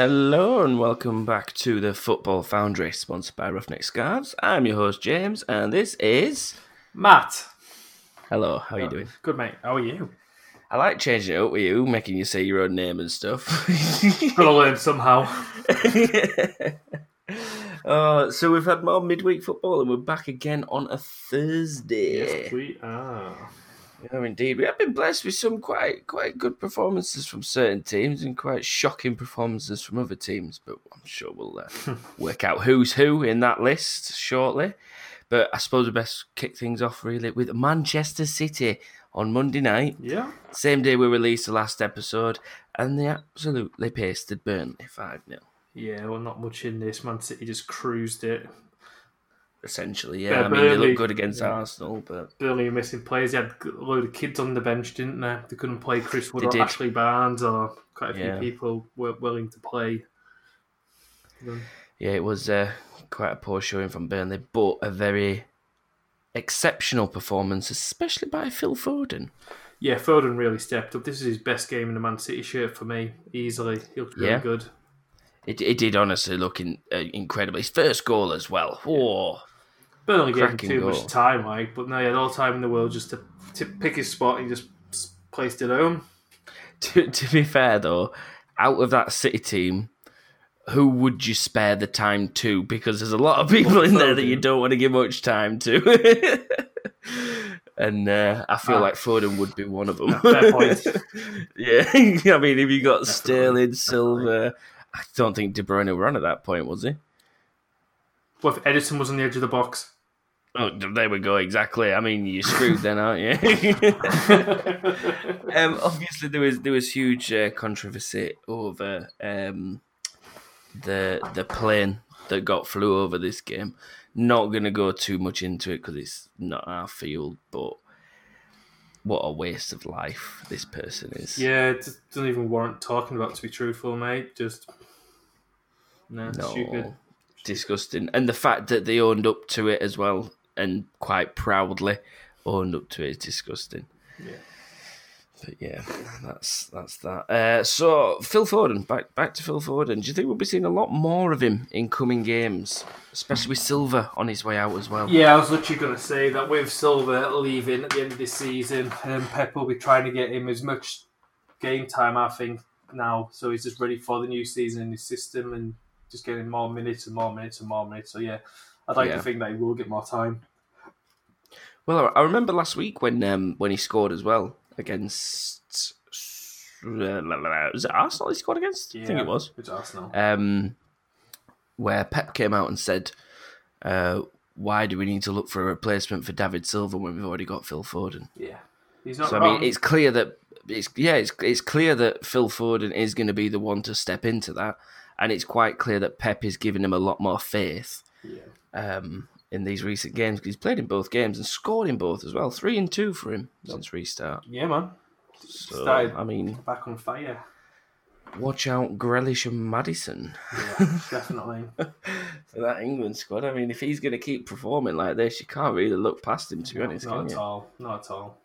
Hello and welcome back to the Footie Foundry, sponsored by Ruffneck Scarves. I'm your host James, and this is Matt. hello. How are you doing? Good mate. How are you? I like changing it up with you, making you say your own name and stuff. Gotta learn somehow. uh, so we've had more midweek football, and we're back again on a Thursday. Yes, we are. Yeah, indeed. We have been blessed with some quite quite good performances from certain teams and quite shocking performances from other teams. But I'm sure we'll uh, work out who's who in that list shortly. But I suppose we best kick things off really with Manchester City on Monday night, Yeah. same day we released the last episode, and they absolutely pasted Burnley 5 0. Yeah, well, not much in this. Man City just cruised it. Essentially, yeah. Yeah, I mean, they Burnley- look good against yeah. Arsenal, but Burnley were missing players. They had a load of kids on the bench, didn't they? They couldn't play Chris Wood They or did. Ashley Barnes or quite a few Yeah. people weren't willing to play. Yeah, it was uh, quite a poor showing from Burnley, but a very exceptional performance, especially by Phil Foden. Yeah, Foden really stepped up. This is his best game in the Man City shirt for me, easily. He looked really good. It, it did honestly look in, uh, incredible. His first goal as well. Whoa. Burnley gave him too goal. much time, like, but no, he had all time in the world just to, to pick his spot and he just placed it home. To, to be fair, though, out of that City team, who would you spare the time to? Because there's a lot of people in there that you don't want to give much time to. and uh, I feel Ah. like Foden would be one of them. Fair point. yeah, I mean, if you got Definitely, Sterling, Silva, I don't think De Bruyne were on at that point, was he? Well, if Ederson was on the edge of the box? Oh, there we go. Exactly. I mean, you're screwed then, aren't you? um, obviously, there was there was huge uh, controversy over um, the the plane that got flew over this game. Not going to go too much into it because it's not our field, but what a waste of life this person is. yeah, it doesn't even warrant talking about, to be truthful, mate. Just. No, No, stupid. disgusting. And the fact that they owned up to it as well, and quite proudly owned up to it, is disgusting. Yeah. But yeah, that's that's that. Uh, so Phil Foden, back back to Phil Foden. Do you think we'll be seeing a lot more of him in coming games, especially with Silva on his way out as well? Yeah, I was literally going to say that with Silva leaving at the end of this season, um, Pep will be trying to get him as much game time, I think, now. So he's just ready for the new season in his system and just getting more minutes and more minutes and more minutes. So yeah, I'd like Yeah. to think that he will get more time. Well, I remember last week when um, when he scored as well against. Uh, was it Arsenal he scored against? I think it was. It's Arsenal. um, where Pep came out and said, uh, "Why do we need to look for a replacement for David Silva when we've already got Phil Foden?" Yeah, he's not So I mean, it's clear that it's yeah, it's it's clear that Phil Foden is going to be the one to step into that, and it's quite clear that Pep is giving him a lot more faith yeah. um, in these recent games because he's played in both games and scored in both as well, three and two for him since restart. yeah, man. So Started- I mean, Back on fire. watch out, Grealish and Maddison. Yeah, definitely. for that England squad. I mean, if he's going to keep performing like this, you can't really look past him, to be honest, not at you? all. Not at all.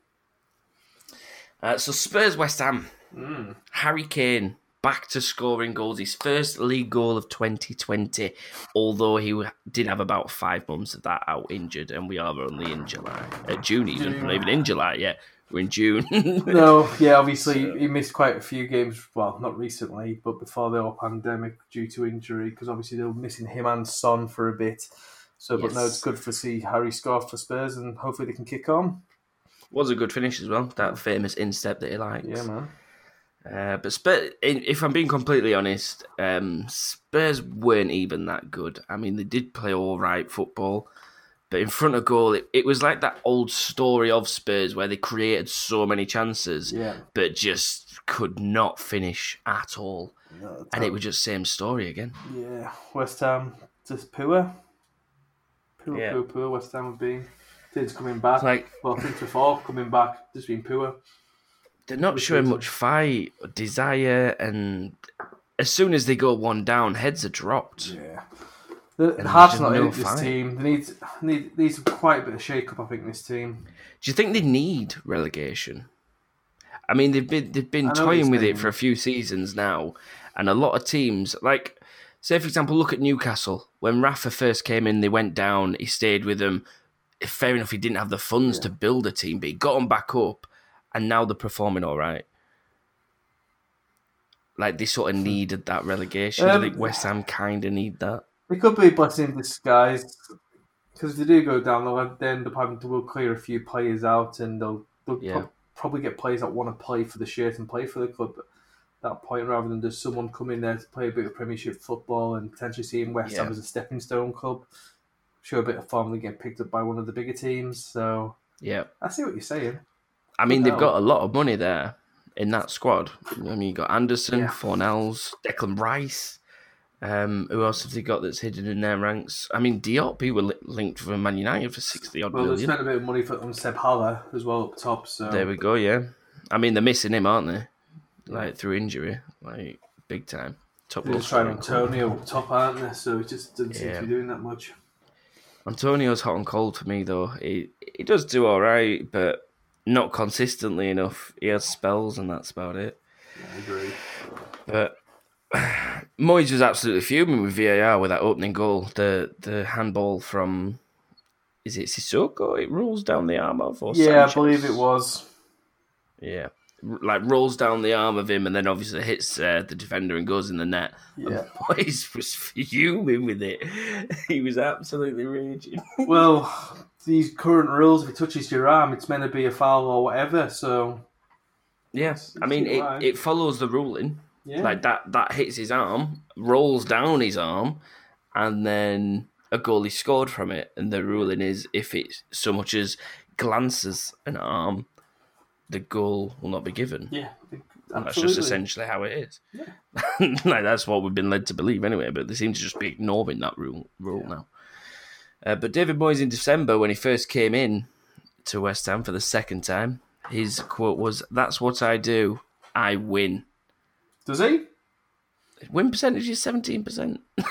Uh, so Spurs West Ham, Mm. Harry Kane back to scoring goals. His first league goal of 2020, although he did have about five months of that out injured, and we are only in July, uh, June even, June. not even in July yet. We're in June. No, yeah, obviously So- he missed quite a few games. Well, not recently, but before the whole pandemic due to injury, because obviously they were missing him and Son for a bit. So, but no, Yes. it's good to see Harry score for Spurs, and hopefully they can kick on. Was a good finish as well. That famous instep that he likes. Yeah, man. Uh, but Spurs, if I'm being completely honest, um, Spurs weren't even that good. I mean, they did play all right football, but in front of goal, it, it was like that old story of Spurs where they created so many chances, Yeah, but just could not finish at all. no, And it was just same story again. yeah. West Ham just poor, poor, Yeah. poor, poor. West Ham have been. Things coming back. It's like well, things before coming back, just been poor. They're not showing much fight or desire, and as soon as they go one down, heads are dropped. Yeah. The, And not in this team. They need, need needs quite a bit of shake up, I think, this team. Do you think they need relegation? I mean, they've been they've been I know what toying with it for a few seasons now, And a lot of teams, like, say, for example, look at Newcastle. When Rafa first came in, they went down, he stayed with them. Fair enough, he didn't have the funds Yeah. to build a team, but he got them back up, and now they're performing all right. Like, they sort of needed that relegation. I Um, think West Ham kind of need that. It could be a blessing in disguise because if they do go down, they'll end up having to will clear a few players out, and they'll, they'll Yeah. prob- probably get players that want to play for the shirt and play for the club at that point, rather than just someone coming there to play a bit of Premiership football and potentially seeing West Ham as a stepping stone club, show a bit of form, and get picked up by one of the bigger teams. So Yeah. I see what you're saying. I mean, they've got a lot of money there in that squad. I mean, you got Anderson, Yeah. Fornals, Declan Rice. Um, who else have they got that's hidden in their ranks? I mean, Diop, he were li- linked for Man United for 60 odd Well, they million. spent a bit of money for on Seb Haller as well up top. So There we go, yeah. I mean, they're missing him, aren't they? Like, through injury, like, big time. Top they're trying. Antonio up top, aren't they? So it just doesn't seem Yeah. to be doing that much. Antonio's hot and cold for me, though. He, he does do all right, but not consistently enough. He has spells, and that's about it. I agree. But Moyes was absolutely fuming with VAR with that opening goal. The the handball from is it Sissoko? It rolls down the arm of or Yeah, I believe it was. Yeah, like rolls down the arm of him and then obviously hits uh, the defender and goes in the net. Yeah. And Moyes was fuming with it. He was absolutely raging. well, these current rules, if it touches your arm, it's meant to be a foul or whatever. So Yes, I mean it. right. It follows the ruling. yeah, Like that that hits his arm, rolls down his arm, and then a goal is scored from it. And the ruling is if it so much as glances an arm, the goal will not be given. yeah, And absolutely. that's just essentially how it is. Yeah. like that's what we've been led to believe anyway. But they seem to just be ignoring that rule rule now. Uh, but David Moyes in December when he first came in to West Ham for the second time, his quote was, "That's what I do. I win." Does he? Win percentage is seventeen percent.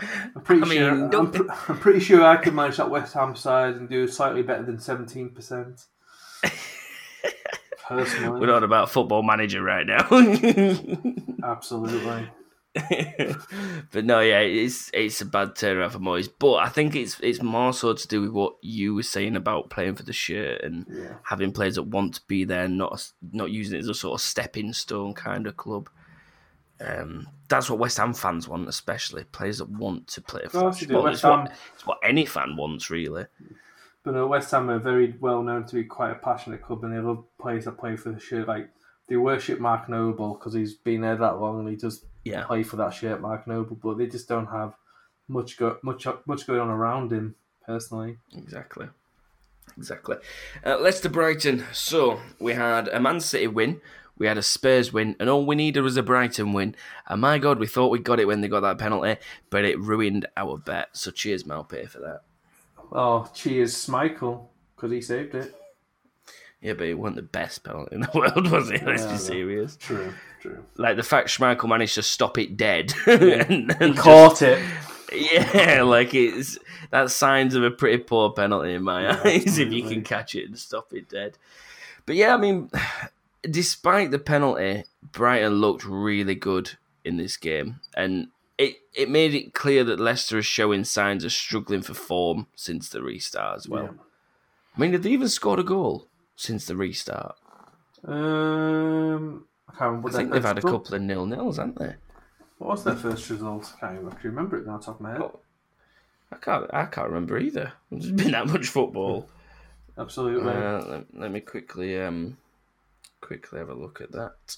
I'm pretty I mean, sure. I'm, I'm pretty sure I could manage that West Ham side and do slightly better than seventeen percent. Personally, We're not about football manager right now. absolutely. but no, yeah, it's it's a bad turnaround for Moyes. But I think it's it's more so to do with what you were saying about playing for the shirt and Yeah. having players that want to be there, not not using it as a sort of stepping stone kind of club. Um, that's what West Ham fans want, especially players that want to play for. course the they well, West it's, what, Ham- it's what any fan wants, really. But no, West Ham are very well known to be quite a passionate club, and they love players that play for the shirt. Like they worship Mark Noble because he's been there that long, and he does Yeah, play for that shirt, Mark Noble. But they just don't have much go much much going on around him personally. Exactly. Exactly. Uh, Leicester Brighton. So we had a Man City win, we had a Spurs win, and all we needed was a Brighton win. And my God, we thought we got it when they got that penalty, but it ruined our bet. So cheers, Maupay, for that. Oh, cheers, Michael, because he saved it. Yeah, but it wasn't the best penalty in the world, was it? Let's No, be serious. True, true. Like the fact Schmeichel managed to stop it dead. and, and caught it. Yeah, like it's that's signs of a pretty poor penalty in my Yeah, eyes if you can catch it and stop it dead. But yeah, I mean, despite the penalty, Brighton looked really good in this game, and it it made it clear that Leicester is showing signs of struggling for form since the restart as well. Yeah. I mean, have they even scored a goal since the restart? Um, I can't remember. I think they've had a couple of nil nils, haven't they? What was their first result? I can't even remember it now, top of my head. Oh, I can't. I can't remember either. There's been that much football. Absolutely. Uh, let, let me quickly um quickly have a look at that.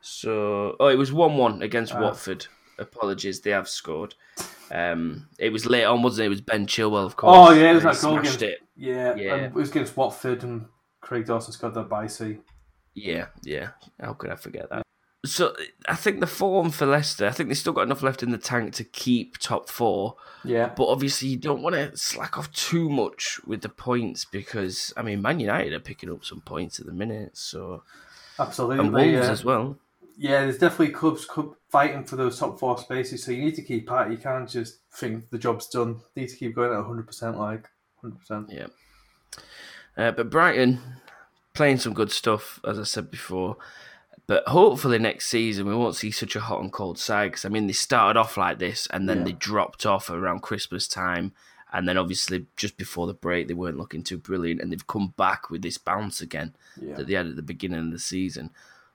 So, oh, it was one-one against Ah. Watford. Apologies, they have scored. Um, it was late on, wasn't it? It was Ben Chilwell, of course. Oh, yeah, it was that goal against- it. yeah, yeah. and it was against Watford, and Craig Dawson scored that by C. Yeah, yeah. How could I forget that? So, I think the form for Leicester. I think they've still got enough left in the tank to keep top four. Yeah, But obviously, you don't want to slack off too much with the points because I mean, Man United are picking up some points at the minute. So, absolutely. and Wolves yeah. as well. Yeah, there's definitely clubs club fighting for those top four spaces, so you need to keep at it. You can't just think the job's done. You need to keep going at 100%, like 100%. Yeah. Uh, but Brighton playing some good stuff, as I said before. But hopefully next season we won't see such a hot and cold side. Because I mean, they started off like this, and then Yeah. they dropped off around Christmas time, and then obviously just before the break they weren't looking too brilliant, and they've come back with this bounce again Yeah. that they had at the beginning of the season.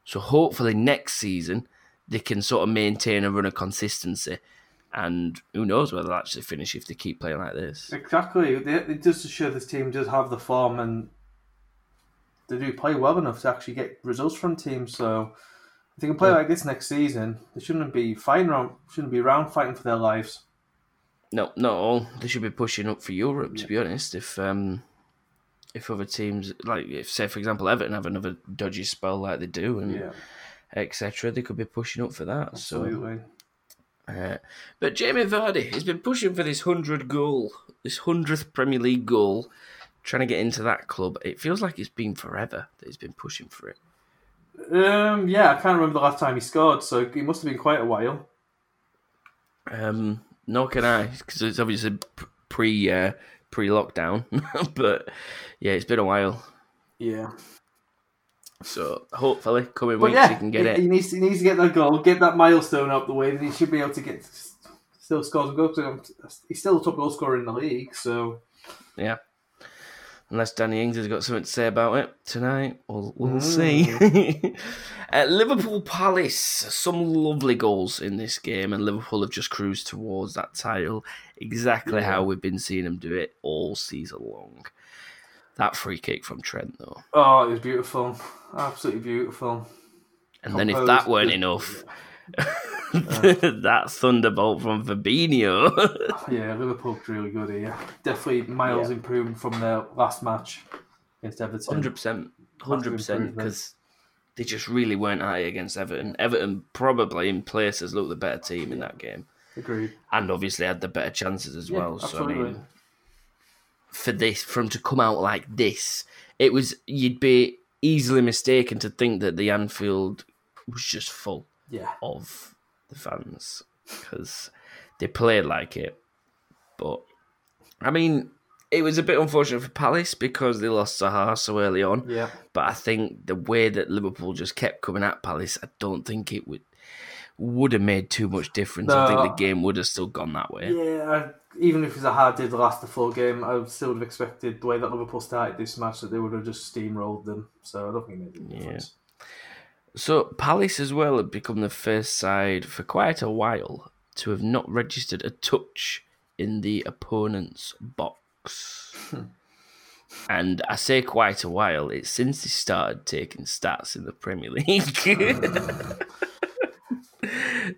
So hopefully next season they can sort of maintain a run of consistency, and who knows whether they'll actually finish if they keep playing like this. Exactly. It it does show this team does have the form and they do play well enough to actually get results from teams. So if they can play like this next season, they shouldn't be fighting around. Shouldn't be around fighting for their lives. No, not all. They should be pushing up for Europe. To be honest, if um, if other teams like if say for example Everton have another dodgy spell like they do and Yeah, etc., they could be pushing up for that. So, absolutely. uh, but Jamie Vardy has been pushing for this hundred goal, this hundredth Premier League goal, trying to get into that club. It feels like it's been forever that he's been pushing for it. Um, yeah, I can't remember the last time he scored, so it must have been quite a while. Um, nor can I, because it's obviously pre uh, pre lockdown. but yeah, it's been a while. Yeah, So hopefully, coming weeks yeah, he can get he, it. he needs he needs to get that goal, get that milestone up the way, and he should be able to get still scores and go goals. He's still the top goal scorer in the league, so Yeah. Unless Danny Ings has got something to say about it tonight, we'll, we'll Mm. see. At Liverpool Palace, some lovely goals in this game, and Liverpool have just cruised towards that title exactly how we've been seeing them do it all season long. That free kick from Trent, though. oh, it was beautiful, absolutely beautiful. And then if that weren't enough, that thunderbolt from Fabinho. Yeah, Liverpool looked really good here. Definitely miles Yeah. improved from their last match against Everton. Hundred percent, hundred percent, because they just really weren't high against Everton. Everton probably in places looked the better team in that game, Agreed. and obviously had the better chances as Yeah, well. So I mean, for this, for him to come out like this, it was you'd be easily mistaken to think that the Anfield was just full Yeah. of the fans because they played like it. But I mean, it was a bit unfortunate for Palace because they lost Zaha so early on. Yeah. But I think the way that Liverpool just kept coming at Palace, I don't think it would would have made too much difference. I think the game would have still gone that way. Yeah, I, even if Zaha did last the full game, I still would still have expected the way that Liverpool started this match that they would have just steamrolled them. So I don't think it made a difference. So Palace as well have become the first side for quite a while to have not registered a touch in the opponent's box. Hmm. and I say quite a while, it's since they started taking stats in the Premier League.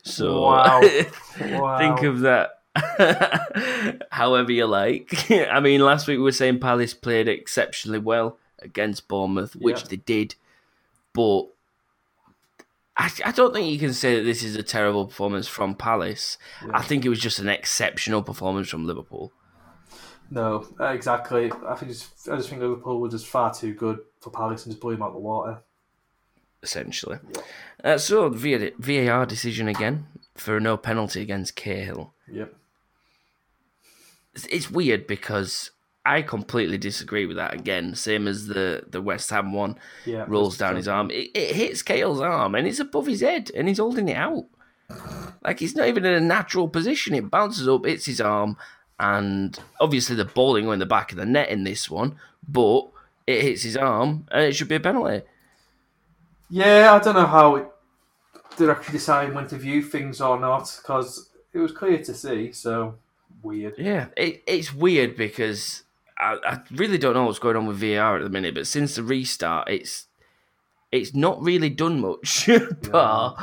so Wow. Wow. think of that however you like. I mean, last week we were saying Palace played exceptionally well against Bournemouth, which Yeah. they did, but I, I don't think you can say that this is a terrible performance from Palace. I think it was just an exceptional performance from Liverpool. No, uh, exactly. I think just, I just think Liverpool were just far too good for Palace and just blew them out the water. essentially. Uh, so VAR decision again for no penalty against Cahill. Yep. It's, it's weird because I completely disagree with that. Again, same as the the West Ham one Yeah. rolls down his arm. It, it hits Cahill's arm and it's above his head and he's holding it out. Like he's not even in a natural position. It bounces up, hits his arm, and obviously the bowling on the back of the net in this one, but it hits his arm and it should be a penalty. Yeah, I don't know how it, they're actually deciding when to view things or not because it was clear to see. So weird. Yeah, it, it's weird because I, I really don't know what's going on with VR at the minute. But since the restart, it's it's not really done much. but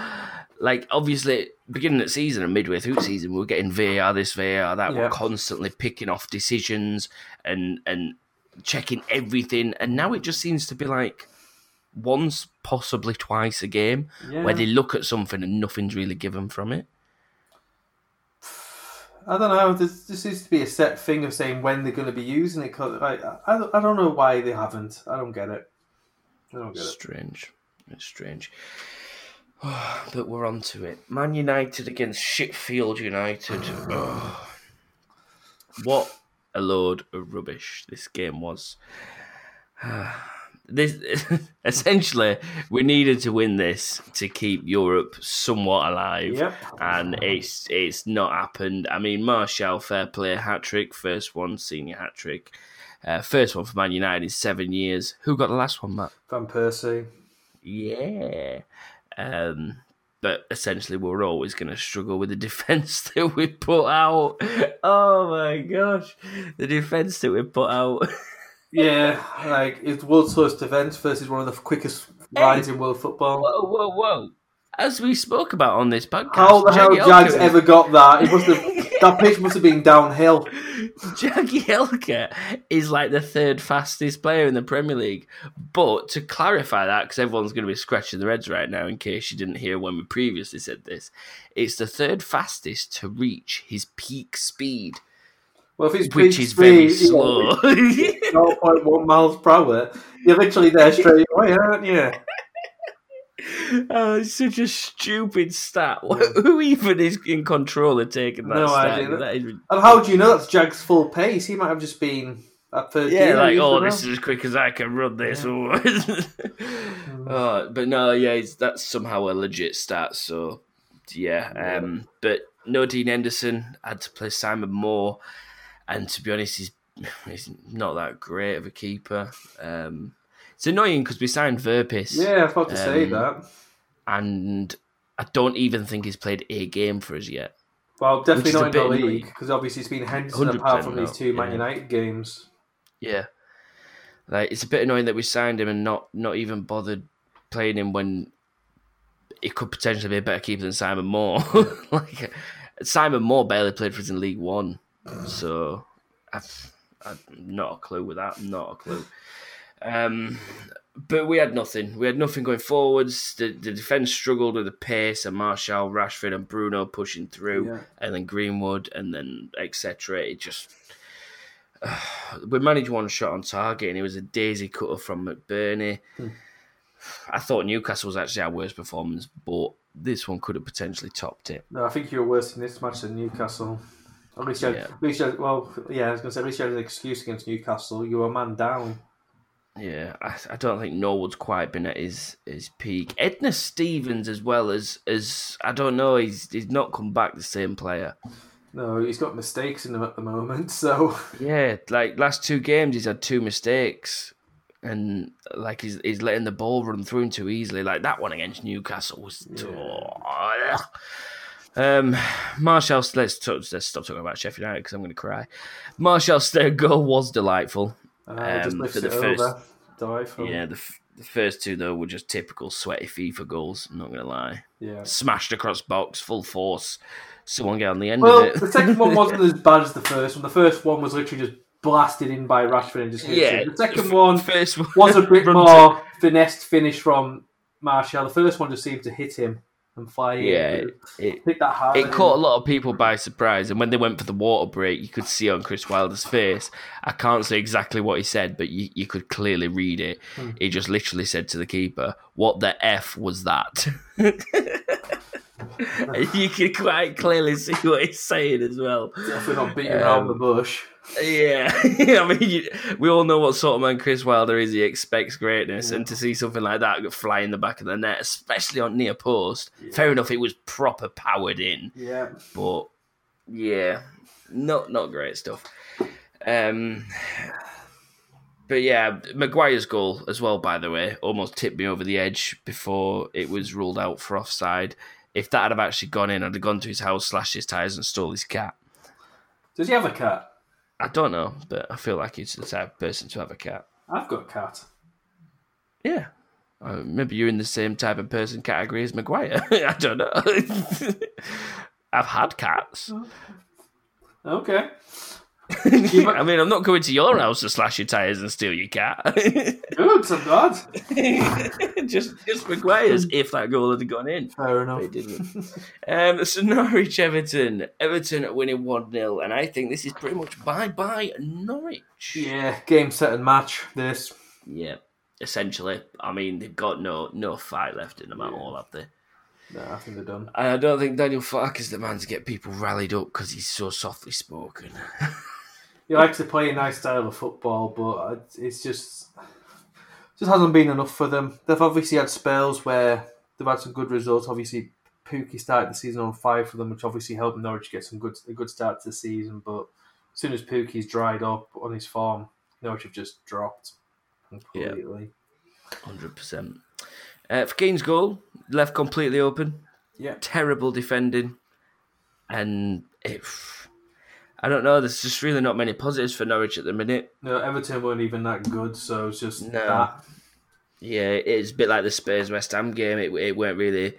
like obviously, beginning of the season and midway through the season, we are getting VAR this, VAR that. Yeah. We're constantly picking off decisions and and checking everything. And now it just seems to be like once, possibly twice a game, Yeah. where they look at something and nothing's really given from it. I don't know. There there seems to be a set thing of saying when they're going to be using it. 'cause I, I, don't- I don't know why they haven't. I don't get it. I don't get it. Strange. It's strange. but we're on to it. Man United against Shitfield United. Ugh. What a load of rubbish this game was. this essentially we needed to win this to keep Europe somewhat alive. Yep. And it's it's not happened. I mean, Martial, fair play, hat trick, first one, senior hat trick, uh, first one for Man United in seven years. Who got the last one, Matt? Van Persie. Yeah. Um, but essentially, we're always going to struggle with the defense that we put out. Oh my gosh, the defense that we put out. Yeah, like it's world's slowest defense versus one of the quickest rides in world football. Whoa, whoa, whoa! As we spoke about on this podcast, How the hell Jags ever got that? It must have that pitch must have been downhill. Jagielka is like the third fastest player in the Premier League. But to clarify that, because everyone's going to be scratching their heads right now in case you didn't hear when we previously said this, it's the third fastest to reach his peak speed, Well, if it's which is very speed, slow. 0.1 miles per hour, you're literally there straight away, aren't you? oh, it's such a stupid stat. Who even is in control of taking that No stat? idea. That is And how do you know that's Jag's full pace? He might have just been at Yeah, like oh, this is as quick as I can run this. Mm. oh, but no, yeah, it's, that's somehow a legit stat. So yeah, um, but no Dean Henderson had to play Simon Moore, and to be honest, he's he's not that great of a keeper. Um, it's annoying because we signed Verrips, Yeah, I was about to say Um, that. and I don't even think he's played a game for us yet. Well, definitely not in the league because obviously it's been Henderson apart from these two Man yeah. United games. Yeah, like it's a bit annoying that we signed him and not not even bothered playing him when he could potentially be a better keeper than Simon Moore. like Simon Moore barely played for us in League One, so I've, I've not a clue with that. Not a clue. Um, but we had nothing. We had nothing going forwards. The, the defense struggled with the pace and Martial, Rashford, and Bruno pushing through Yeah. and then Greenwood, and then etc. It just we managed one shot on target, and it was a daisy cutter from McBurnie. Hmm. I thought Newcastle was actually our worst performance, but this one could have potentially topped it. No, I think you were worse in this match than Newcastle. At least, you had, Yeah. at least you had, well, yeah, I was going to say, at least you had an excuse against Newcastle. You were a man down. Yeah, I, I don't think Norwood's quite been at his, his peak. Enda Stevens, as well as as I don't know, he's he's not come back the same player. No, he's got mistakes in him at the moment, so Yeah, like last two games, he's had two mistakes, and like he's he's letting the ball run through him too easily. Like that one against Newcastle was. Oh, um, Martial, let's, talk, let's stop talking about Sheffield United because I'm going to cry. Martial's third goal was delightful. uh, Um, for the first-. Yeah, the, f- the first two though were just typical sweaty FIFA goals. I'm not going to lie. yeah. Smashed across box, full force. Someone get on the end Well, of it. the second one wasn't as bad as the first one. The first one was literally just blasted in by Rashford and just hit yeah, it. The second one first one was a bit more finessed finish from Martial. The first one just seemed to hit him and fly. Yeah, it, hard. It caught a lot of people by surprise, and when they went for the water break, you could see on Chris Wilder's face. I can't say exactly what he said, but you, you could clearly read it. Hmm. He just literally said to the keeper, "What the f was that?" You can quite clearly see what he's saying as well. Definitely not beating around Um, the bush. Yeah, I mean, you, we all know what sort of man Chris Wilder is. He expects greatness, and to see something like that fly in the back of the net, especially on near post, fair enough. It was proper powered in, Yeah. but yeah, not not great stuff. Um, but yeah, Maguire's goal as well. By the way, almost tipped me over the edge before it was ruled out for offside. If that had have actually gone in, I'd have gone to his house, slashed his tires, and stole his cat. Does he have a cat? I don't know, but I feel like he's the type of person to have a cat. I've got a cat. Yeah. Uh, maybe you're in the same type of person category as Maguire. I don't know. I've had cats. Okay. I mean, I'm not going to your house to slash your tyres and steal your cat. Good, so glad. just, just Maguire's if that goal had gone in. Fair enough. It didn't. um, so Norwich Everton. Everton winning 1 0, and I think this is pretty much bye bye Norwich. Yeah, game, set, and match. This. Yeah, essentially. I mean, they've got no no fight left in them at Yeah. all, have they? No, I think they're done. And I don't think Daniel Farke is the man to get people rallied up because he's so softly spoken. He likes to play a nice style of football, but it's just just hasn't been enough for them. They've obviously had spells where they've had some good results. Obviously, Pukki started the season on fire for them, which obviously helped Norwich get some good a good start to the season. But as soon as Pukki's dried up on his form, Norwich have just dropped completely. Hundred percent. Uh, for Keane's goal, left completely open. Yeah. Terrible defending, and it, I don't know. There's just really not many positives for Norwich at the minute. No, Everton weren't even that good, so it's just No. that. Yeah, it's a bit like the Spurs West Ham game. It, it weren't really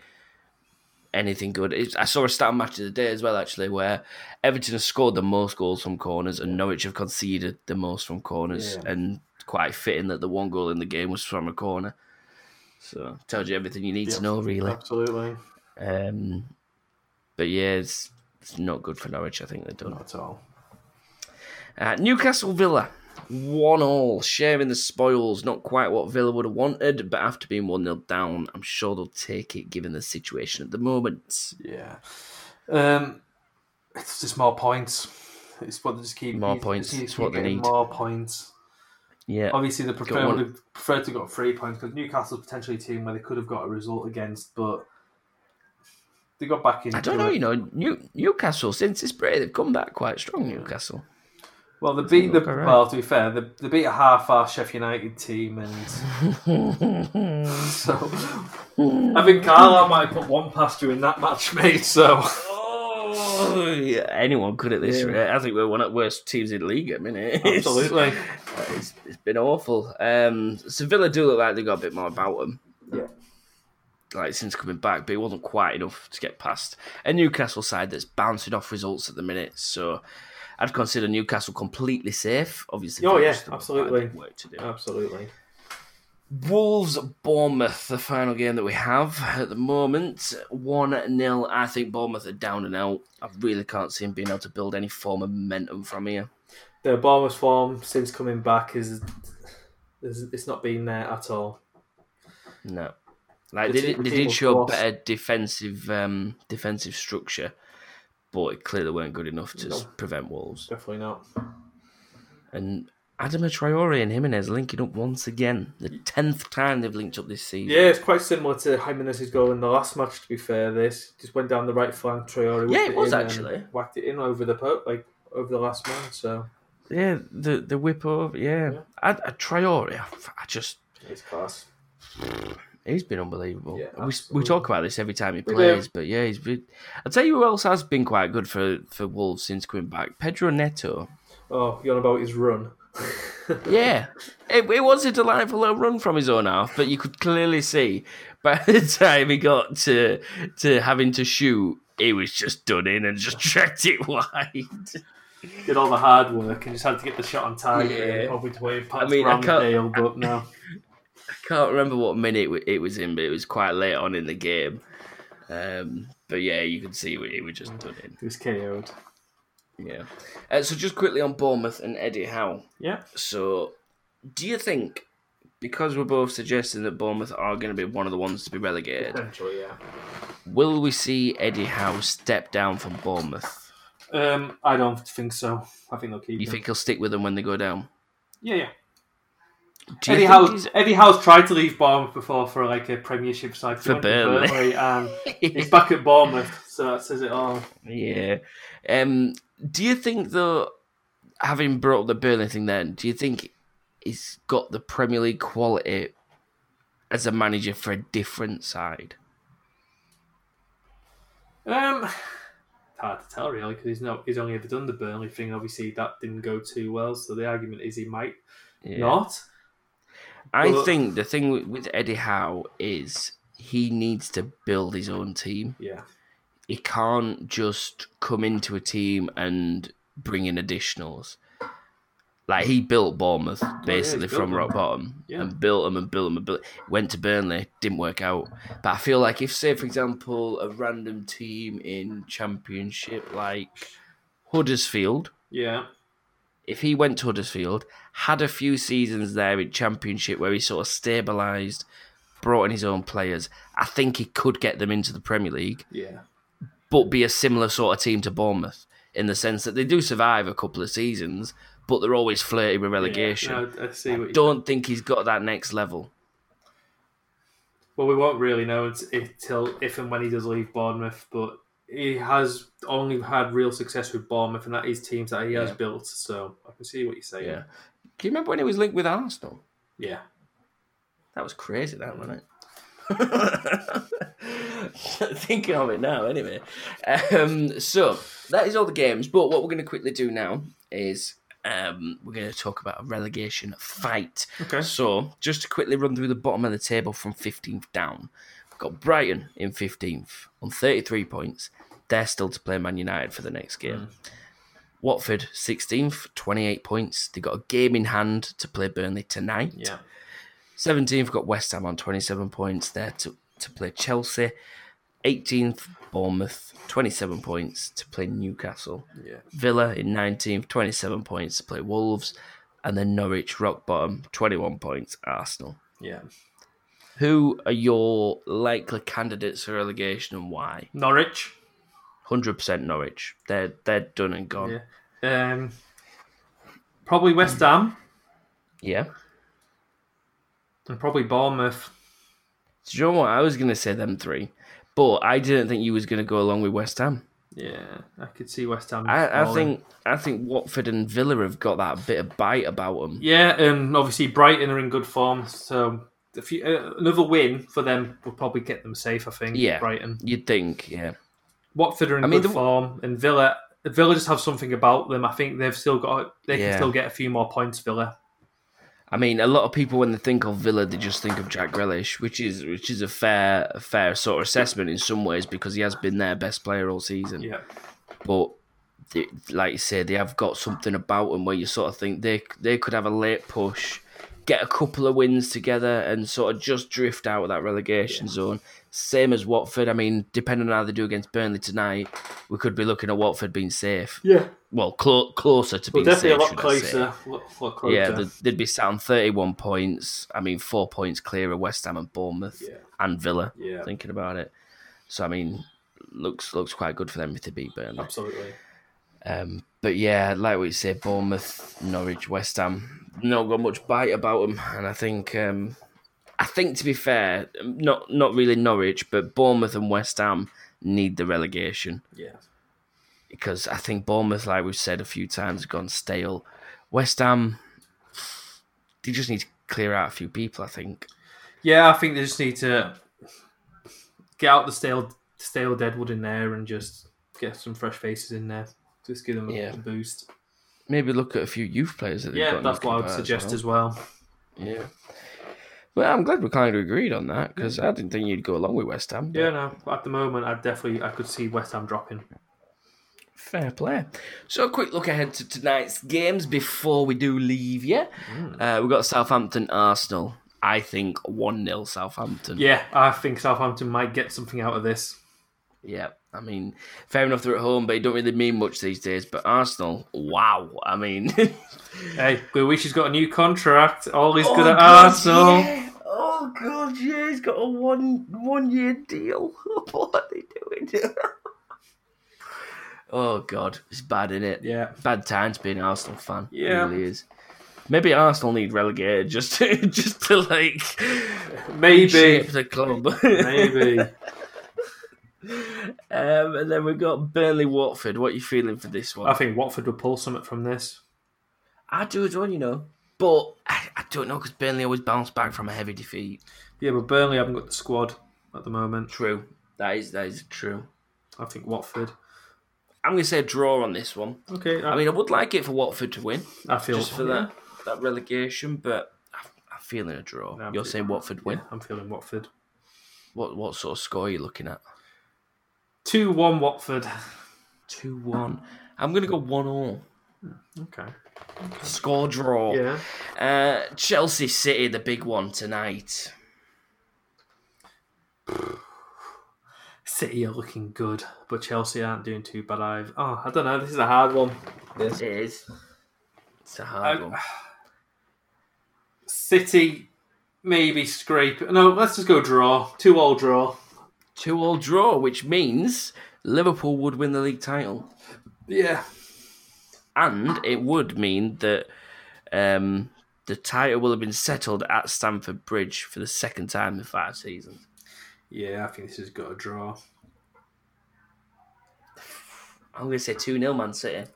anything good. It's, I saw a stat match of the day as well, actually, where Everton has scored the most goals from corners and Norwich have conceded the most from corners. Yeah. And quite fitting that the one goal in the game was from a corner. So tells you everything you need to know, really. Absolutely. Um, but yeah, it's, it's not good for Norwich. I think they're done. Not at all. Uh, Newcastle Villa, one all, sharing the spoils. Not quite what Villa would have wanted, but after being one 0 down, I'm sure they'll take it given the situation at the moment. Yeah. Um, it's just more points. It's what they just keep More points, It's, it's what they need. More points. Yeah, Obviously, they prefer would have preferred to got three points because Newcastle potentially a team where they could have got a result against, but they got back in. I don't know. You know, New, Newcastle since this break they've come back quite strong. Newcastle. Well, they beat the alright. well. To be fair, they, they beat a half-ass Sheffield United team, and so I think Carlisle might have put one past you in that match, mate. So Oh, yeah, anyone could at this Yeah. rate. I think we're one of the worst teams in the league at the minute. absolutely, it's, it's been awful. Um, so Villa do look like they got a bit more about them. Yeah. Like since coming back, but it wasn't quite enough to get past a Newcastle side that's bouncing off results at the minute. So I'd consider Newcastle completely safe. Obviously, Oh, yeah, absolutely. a bit of work to do. absolutely. Wolves Bournemouth, the final game that we have at the moment. 1 0. I think Bournemouth are down and out. I really can't see them being able to build any form of momentum from here. The Bournemouth form since coming back is is it's not been there at all. No. Like The they, did, they did show better defensive um, defensive structure, but it clearly weren't good enough to No. prevent Wolves. Definitely not. And Adama Traore and Jimenez linking up once again. The tenth time they've linked up this season. Yeah, it's quite similar to Jimenez's goal in the last match. To be fair, this just went down the right flank. Traore Yeah, it was actually. whacked it in over the po- like over the last man. So Yeah, the the whip over. Yeah, Yeah. I, I, Traore. I, I just it's class. He's been unbelievable. Yeah, we, we talk about this every time he plays, but yeah, he's been. I'll tell you who else has been quite good for, for Wolves since coming back. Pedro Neto. Oh, you're on about his run. Yeah, it, it was a delightful little run from his own half, but you could clearly see by the time he got to to having to shoot, he was just done in and just checked it wide. Did all the hard work and just had to get the shot on target. Yeah. and Over to way past mean, I can't- but no. Can't remember what minute it was in, but it was quite late on in the game. Um, but yeah, you could see was just done in. He was KO'd. Yeah. Uh, so just quickly on Bournemouth and Eddie Howe. Yeah. So, do you think because we're both suggesting that Bournemouth are going to be one of the ones to be relegated, Potentially, yeah. will we see Eddie Howe step down from Bournemouth? Um, I don't think so. I think they'll keep You him. think he'll stick with them when they go down? Yeah, yeah. Eddie Howe's, Eddie Howe's tried to leave Bournemouth before for like a Premiership side. For went Burnley. and he's back at Bournemouth, so that says it all. Yeah. Um, do you think though, having brought up the Burnley thing, then do you think he's got the Premier League quality as a manager for a different side? Um, it's hard to tell really because he's not. He's only ever done the Burnley thing. Obviously, that didn't go too well. So the argument is he might Yeah. not. I think the thing with, Eddie Howe is he needs to build his own team. Yeah, He can't just come into a team and bring in additionals. Like he built Bournemouth oh, basically he's built from rock bottom Yeah. and built them and built them and built. Went to Burnley, didn't work out. But I feel like if, say, for example, a random team in Championship like Huddersfield, yeah, if he went to Huddersfield, had a few seasons there in Championship where he sort of stabilised, brought in his own players, I think he could get them into the Premier League, yeah, but be a similar sort of team to Bournemouth in the sense that they do survive a couple of seasons, but they're always flirting with relegation. Yeah, no, I see what you Don't think he's got that next level. Well, we won't really know until if and when he does leave Bournemouth, but he has only had real success with Bournemouth, and that is teams that he has Yeah. built. So I can see what you're saying. Yeah. Can you remember when he was linked with Arsenal? yeah. That was crazy, that wasn't it? Thinking of it now, anyway. Um, so that is all the games. But what we're going to quickly do now is um, we're going to talk about a relegation fight. Okay. So just to quickly run through the bottom of the table from 15th down, got Brighton in 15th on 33 points. They're still to play Man United for the next game. Hmm. Watford 16th, 28 points. They've got a game in hand to play Burnley tonight. Yeah. 17th got West Ham on 27 points there to, to play Chelsea. 18th, Bournemouth, 27 points to play Newcastle. Yeah. Villa in 19th, 27 points to play Wolves. And then Norwich, rock bottom, 21 points, Arsenal. Yeah. Who are your likely candidates for relegation and why? Norwich. 100% Norwich. They're, they're done and gone. Yeah. Um, probably West Ham Yeah. and probably Bournemouth. Do you know what? I was going to say them three, but I didn't think you was going to go along with West Ham. Yeah, I could see West Ham. I, I think I think Watford and Villa have got that bit of bite about them. Yeah, and obviously Brighton are in good form, so a few, uh, another win for them would probably get them safe. I think. Yeah. Brighton, You'd think, yeah. Watford are in I mean, good the- form, and Villa. Villa just have something about them. I think they've still got. They Yeah. can still get a few more points. Villa. I mean, a lot of people when they think of Villa, they just think of Jack Grealish, which is which is a fair a fair sort of assessment in some ways because he has been their best player all season. Yeah. But they, like you say, they have got something about them where you sort of think they they could have a late push, get a couple of wins together, and sort of just drift out of that relegation zone. Same as Watford. I mean, depending on how they do against Burnley tonight, we could be looking at Watford being safe. Yeah. Well, clo- closer to Well, being definitely safe. a lot should I say. closer. Lot, lot closer. Yeah, they'd, they'd be sat on 31 points. I mean, four points clear of West Ham and Bournemouth Yeah. and Villa. Yeah. Thinking about it, so I mean, looks looks quite good for them if they beat Burnley. Absolutely. Um, but yeah, like we say, Bournemouth, Norwich, West Ham, not got much bite about them, and I think um, I think to be fair, not not really Norwich, but Bournemouth and West Ham need the relegation Yeah. because I think Bournemouth, like we've said a few times, have gone stale. West Ham, they just need to clear out a few people. I think. Yeah, I think they just need to get out the stale stale deadwood in there and just get some fresh faces in there. Just give them a, Yeah. a boost. Maybe look at a few youth players that they've Yeah, that's what I would suggest about as well. Yeah. Well, I'm glad we kind of agreed on that because I didn't think you'd go along with West Ham. but Yeah, no. At the moment, I definitely I could see West Ham dropping. Fair play. So, a quick look ahead to tonight's games before we do leave. Yeah, uh, we've got Southampton, Arsenal. I think one 0 Southampton. Yeah, I think Southampton might get something out of this. Yeah, I mean, fair enough they're at home, but it don't really mean much these days. But Arsenal, wow. I mean, Hey, we wish he's got a new contract. All he's oh, good Oh, at God, Arsenal. yeah. Oh god, yeah, he's got a one one year deal. what are they doing? oh god, it's bad, is it? Yeah. Bad times being an Arsenal fan. Yeah. It really is. Maybe Arsenal need relegated just to just to like Maybe. the club. Maybe. Um, and then we've got Burnley Watford. What are you feeling for this one? I think Watford would pull something from this. I do as well, you know. But I, I don't know because Burnley always bounce back from a heavy defeat. Yeah, but Burnley haven't got the squad at the moment. True. That is that is true. I think Watford. I'm going to say a draw on this one. Okay, I, I mean, I would like it for Watford to win, I feel just for yeah. that, that relegation, but I- I'm feeling a draw. No, You're saying Watford win? Yeah, I'm feeling Watford. What what sort of score are you looking at? 2 1 Watford. 2 1. I'm going to go 1 all. Okay. Score draw. Yeah. Uh, Chelsea City, the big one tonight. City are looking good, but Chelsea aren't doing too bad either. Oh, I don't know. This is a hard one. This. It is. It's a hard I- one. City maybe scrape. No, let's just go draw. 2 all draw. 2 all draw, which means Liverpool would win the league title. Yeah. and it would mean that um, the title will have been settled at Stamford Bridge for the second time in five seasons. Yeah, I think this has got a draw. I'm going to say 2 0 Man City.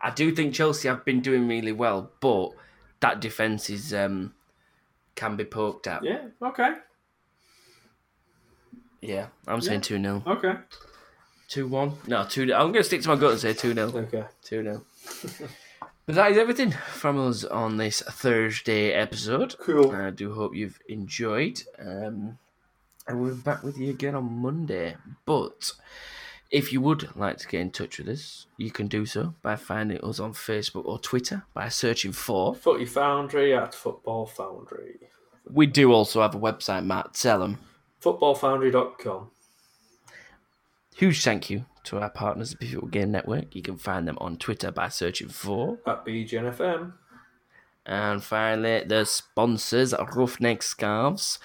I do think Chelsea have been doing really well, but that defence is um, can be poked at. Yeah, okay. Yeah, I'm saying 2 0. Okay. 2 1. No, 2 I'm going to stick to my gut and say 2 0. Okay. 2 0. But that is everything from us on this Thursday episode. Cool. I do hope you've enjoyed. Um, and we'll be back with you again on Monday. But if you would like to get in touch with us, you can do so by finding us on Facebook or Twitter by searching for. Footie Foundry at Football Foundry. We do also have a website, Matt. Tell them. Footballfoundry.com. Huge thank you to our partners, the People Game Network. You can find them on Twitter by searching for. At BGNFM. And finally, the sponsors, Ruffneck Scarves.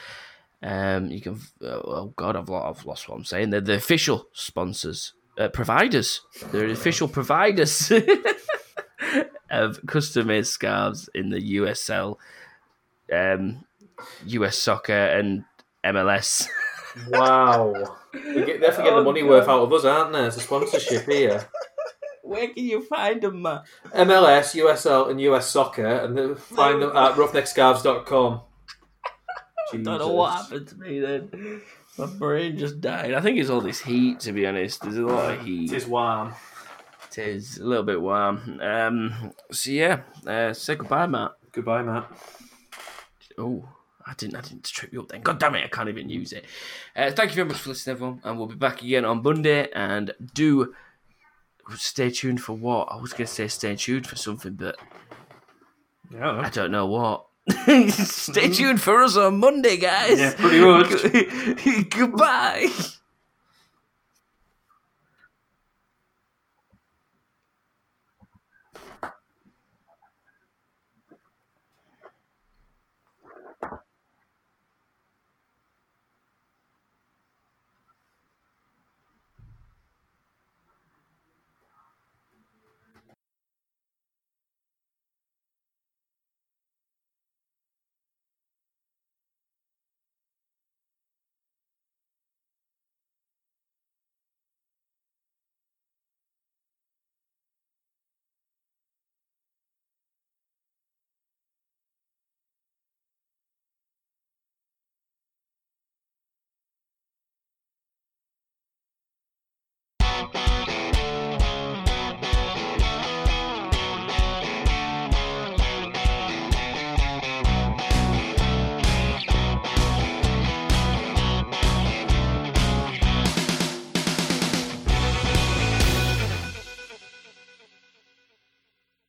Um, you can. Oh God, I've lost, I've lost what I'm saying. They're the official sponsors, uh, providers. They're the official providers of custom-made scarves in the USL, um, US Soccer, and MLS. Wow. we get, definitely getting Oh, the money God. worth out of us, aren't they? It's a sponsorship here. Where can you find them, Matt? MLS, USL, and US Soccer, and then find them at ruffneckscarves.com. I don't know what happened to me then. My brain just died. I think it's all this heat, to be honest. There's a lot of heat. It is warm. It is a little bit warm. Um, so yeah, uh, say goodbye, Matt. Goodbye, Matt. Oh, I didn't. I didn't trip you up then. God damn it! I can't even use it. Uh, thank you very much for listening, everyone, and we'll be back again on Monday. And do stay tuned for what I was going to say. Stay tuned for something, but Yeah. I don't know what. stay tuned for us on Monday, guys. Yeah, pretty much. Goodbye.